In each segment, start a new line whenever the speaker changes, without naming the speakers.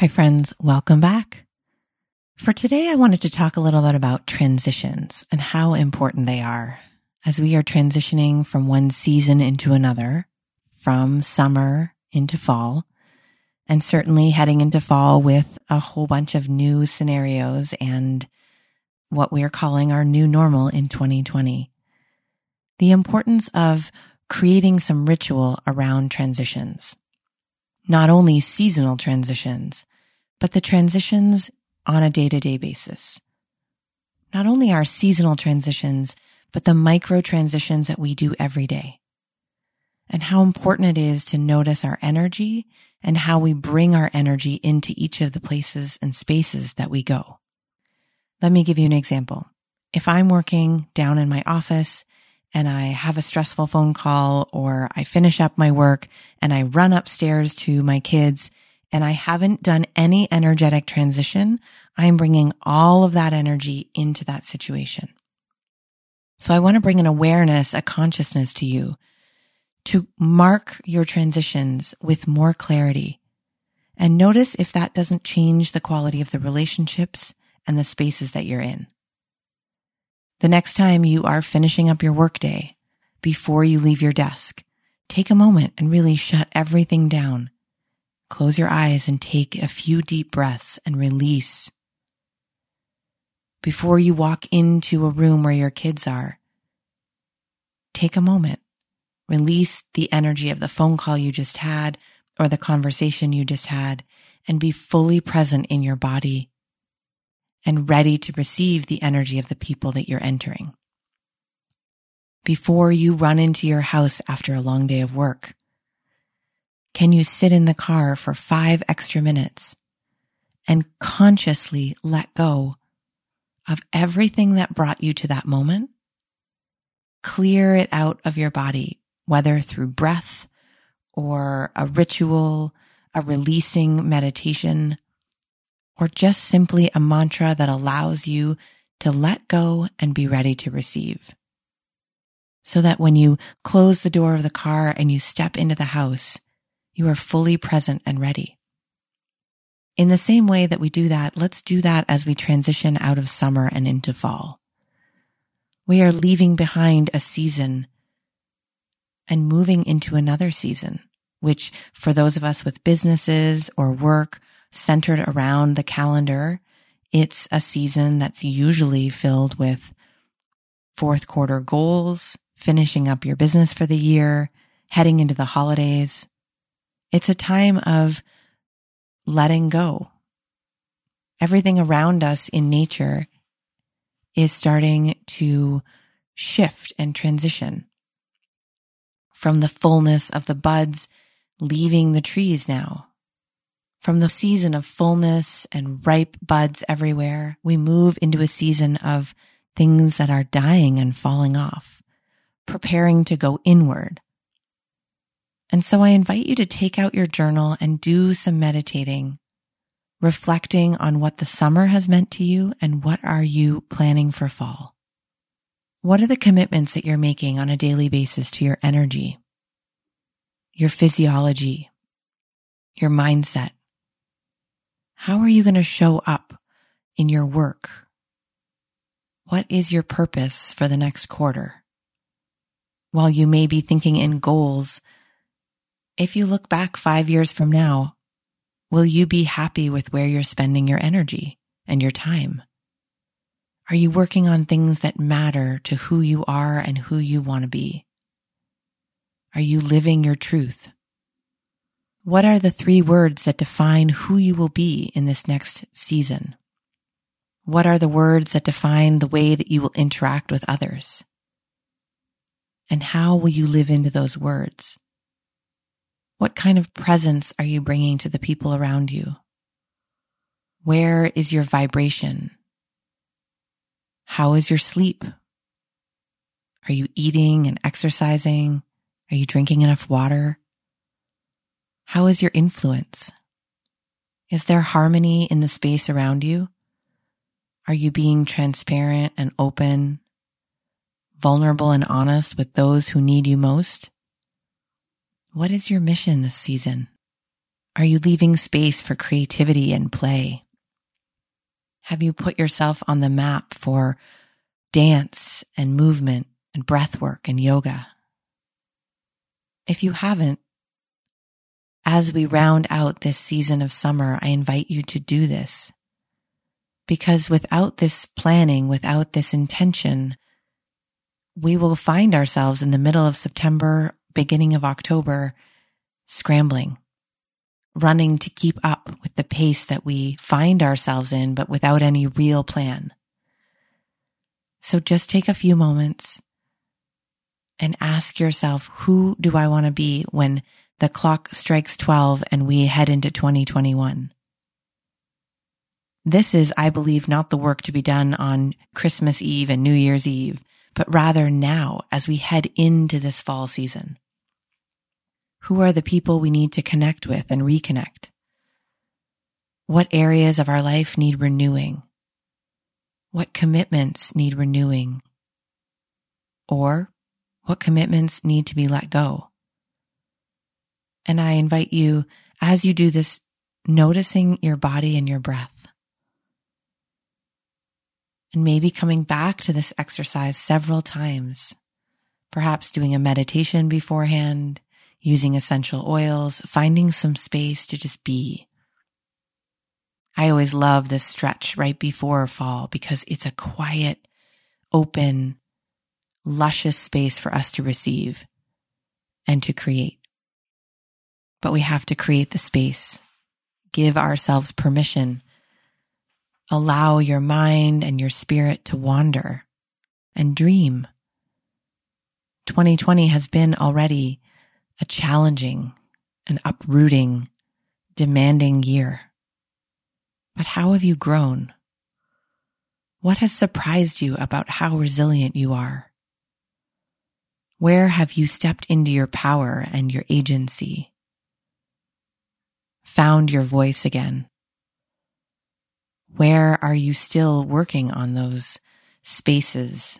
Hi, friends. Welcome back. For today, I wanted to talk a little bit about transitions and how important they are as we are transitioning from one season into another, from summer into fall, and certainly heading into fall with a whole bunch of new scenarios and what we are calling our new normal in 2020. The importance of creating some ritual around transitions not only seasonal transitions, but the transitions on a day to day basis. Not only our seasonal transitions, but the micro transitions that we do every day. And how important it is to notice our energy and how we bring our energy into each of the places and spaces that we go. Let me give you an example. If I'm working down in my office and I have a stressful phone call or I finish up my work and I run upstairs to my kids and I haven't done any energetic transition, I'm bringing all of that energy into that situation. So I want to bring an awareness, a consciousness to you to mark your transitions with more clarity and notice if that doesn't change the quality of the relationships and the spaces that you're in. The next time you are finishing up your workday, before you leave your desk, take a moment and really shut everything down. Close your eyes and take a few deep breaths and release. Before you walk into a room where your kids are, take a moment. Release the energy of the phone call you just had or the conversation you just had and be fully present in your body and ready to receive the energy of the people that you're entering. Before you run into your house after a long day of work, can you sit in the car for five extra minutes and consciously let go of everything that brought you to that moment? Clear it out of your body, whether through breath or a ritual, a releasing meditation, or just simply a mantra that allows you to let go and be ready to receive. So that when you close the door of the car and you step into the house, you are fully present and ready. In the same way that we do that, let's do that as we transition out of summer and into fall. We are leaving behind a season and moving into another season, which for those of us with businesses or work centered around the calendar. It's a season that's usually filled with fourth quarter goals, finishing up your business for the year, heading into the holidays. It's a time of letting go. Everything around us in nature is starting to shift and transition from the fullness of the buds leaving the trees now from the season of fullness and ripe buds everywhere, we move into a season of things that are dying and falling off, preparing to go inward. And so I invite you to take out your journal and do some meditating, reflecting on what the summer has meant to you and what are you planning for fall. What are the commitments that you're making on a daily basis to your energy, your physiology, your mindset, how are you going to show up in your work? What is your purpose for the next quarter? While you may be thinking in goals, if you look back five years from now, will you be happy with where you're spending your energy and your time? Are you working on things that matter to who you are and who you want to be? Are you living your truth? What are the three words that define who you will be in this next season? What are the words that define the way that you will interact with others? And how will you live into those words? What kind of presence are you bringing to the people around you? Where is your vibration? How is your sleep? Are you eating and exercising? Are you drinking enough water? How is your influence? Is there harmony in the space around you? Are you being transparent and open, vulnerable and honest with those who need you most? What is your mission this season? Are you leaving space for creativity and play? Have you put yourself on the map for dance and movement and breath work and yoga? If you haven't, as we round out this season of summer, I invite you to do this. Because without this planning, without this intention, we will find ourselves in the middle of September beginning of October, scrambling, running to keep up with the pace that we find ourselves in, but without any real plan. So just take a few moments and ask yourself, who do I want to be when the clock strikes 12 and we head into 2021? This is, I believe, not the work to be done on Christmas Eve and New Year's Eve, but rather now as we head into this fall season. Who are the people we need to connect with and reconnect? What areas of our life need renewing? What commitments need renewing? Or what commitments need to be let go? And I invite you, as you do this, noticing your body and your breath. And maybe coming back to this exercise several times, perhaps doing a meditation beforehand, using essential oils, finding some space to just be. I always love this stretch right before fall because it's a quiet, open, luscious space for us to receive and to create. But we have to create the space, give ourselves permission, allow your mind and your spirit to wander and dream. 2020 has been already a challenging, an uprooting, demanding year. But how have you grown? What has surprised you about how resilient you are? Where have you stepped into your power and your agency? Found your voice again? Where are you still working on those spaces?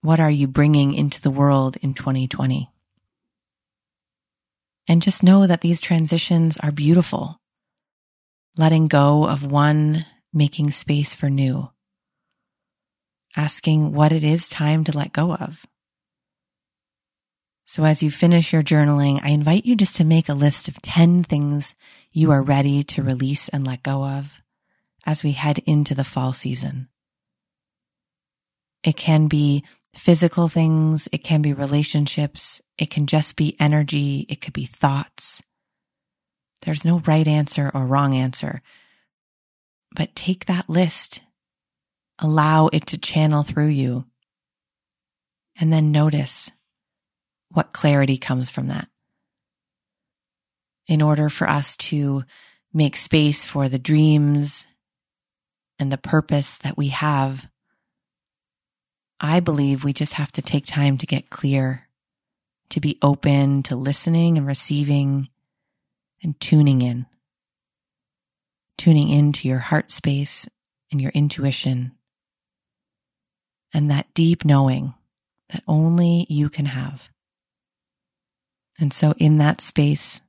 What are you bringing into the world in 2020? And just know that these transitions are beautiful. Letting go of one, making space for new. Asking what it is time to let go of. So as you finish your journaling, I invite you just to make a list of 10 things you are ready to release and let go of as we head into the fall season. It can be physical things. It can be relationships. It can just be energy. It could be thoughts. There's no right answer or wrong answer. But take that list, allow it to channel through you, and then notice what clarity comes from that. In order for us to make space for the dreams and the purpose that we have I believe we just have to take time to get clear, to be open to listening and receiving and tuning in, tuning into your heart space and your intuition and that deep knowing that only you can have. And so in that space,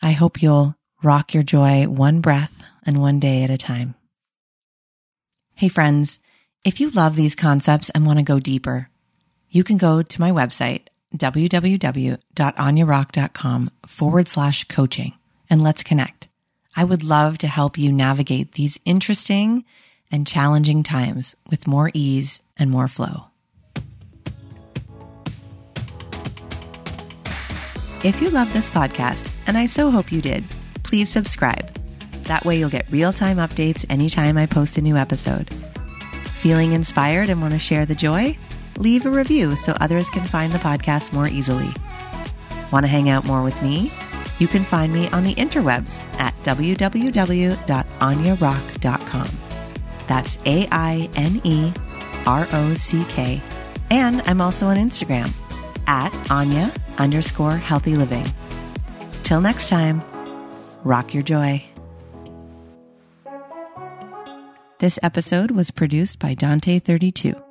I hope you'll rock your joy one breath and one day at a time. Hey friends, if you love these concepts and want to go deeper, you can go to my website, www.ainerock.com forward slash coaching, and let's connect. I would love to help you navigate these interesting and challenging times with more ease and more flow. If you love this podcast, and I so hope you did, please subscribe. That way you'll get real time updates anytime I post a new episode. Feeling inspired and want to share the joy? Leave a review so others can find the podcast more easily. Want to hang out more with me? You can find me on the interwebs at www.ainerock.com. That's A I N E R O C K. And I'm also on Instagram at Aine underscore healthy living. Till next time, rock your joy. This episode was produced by Dante32.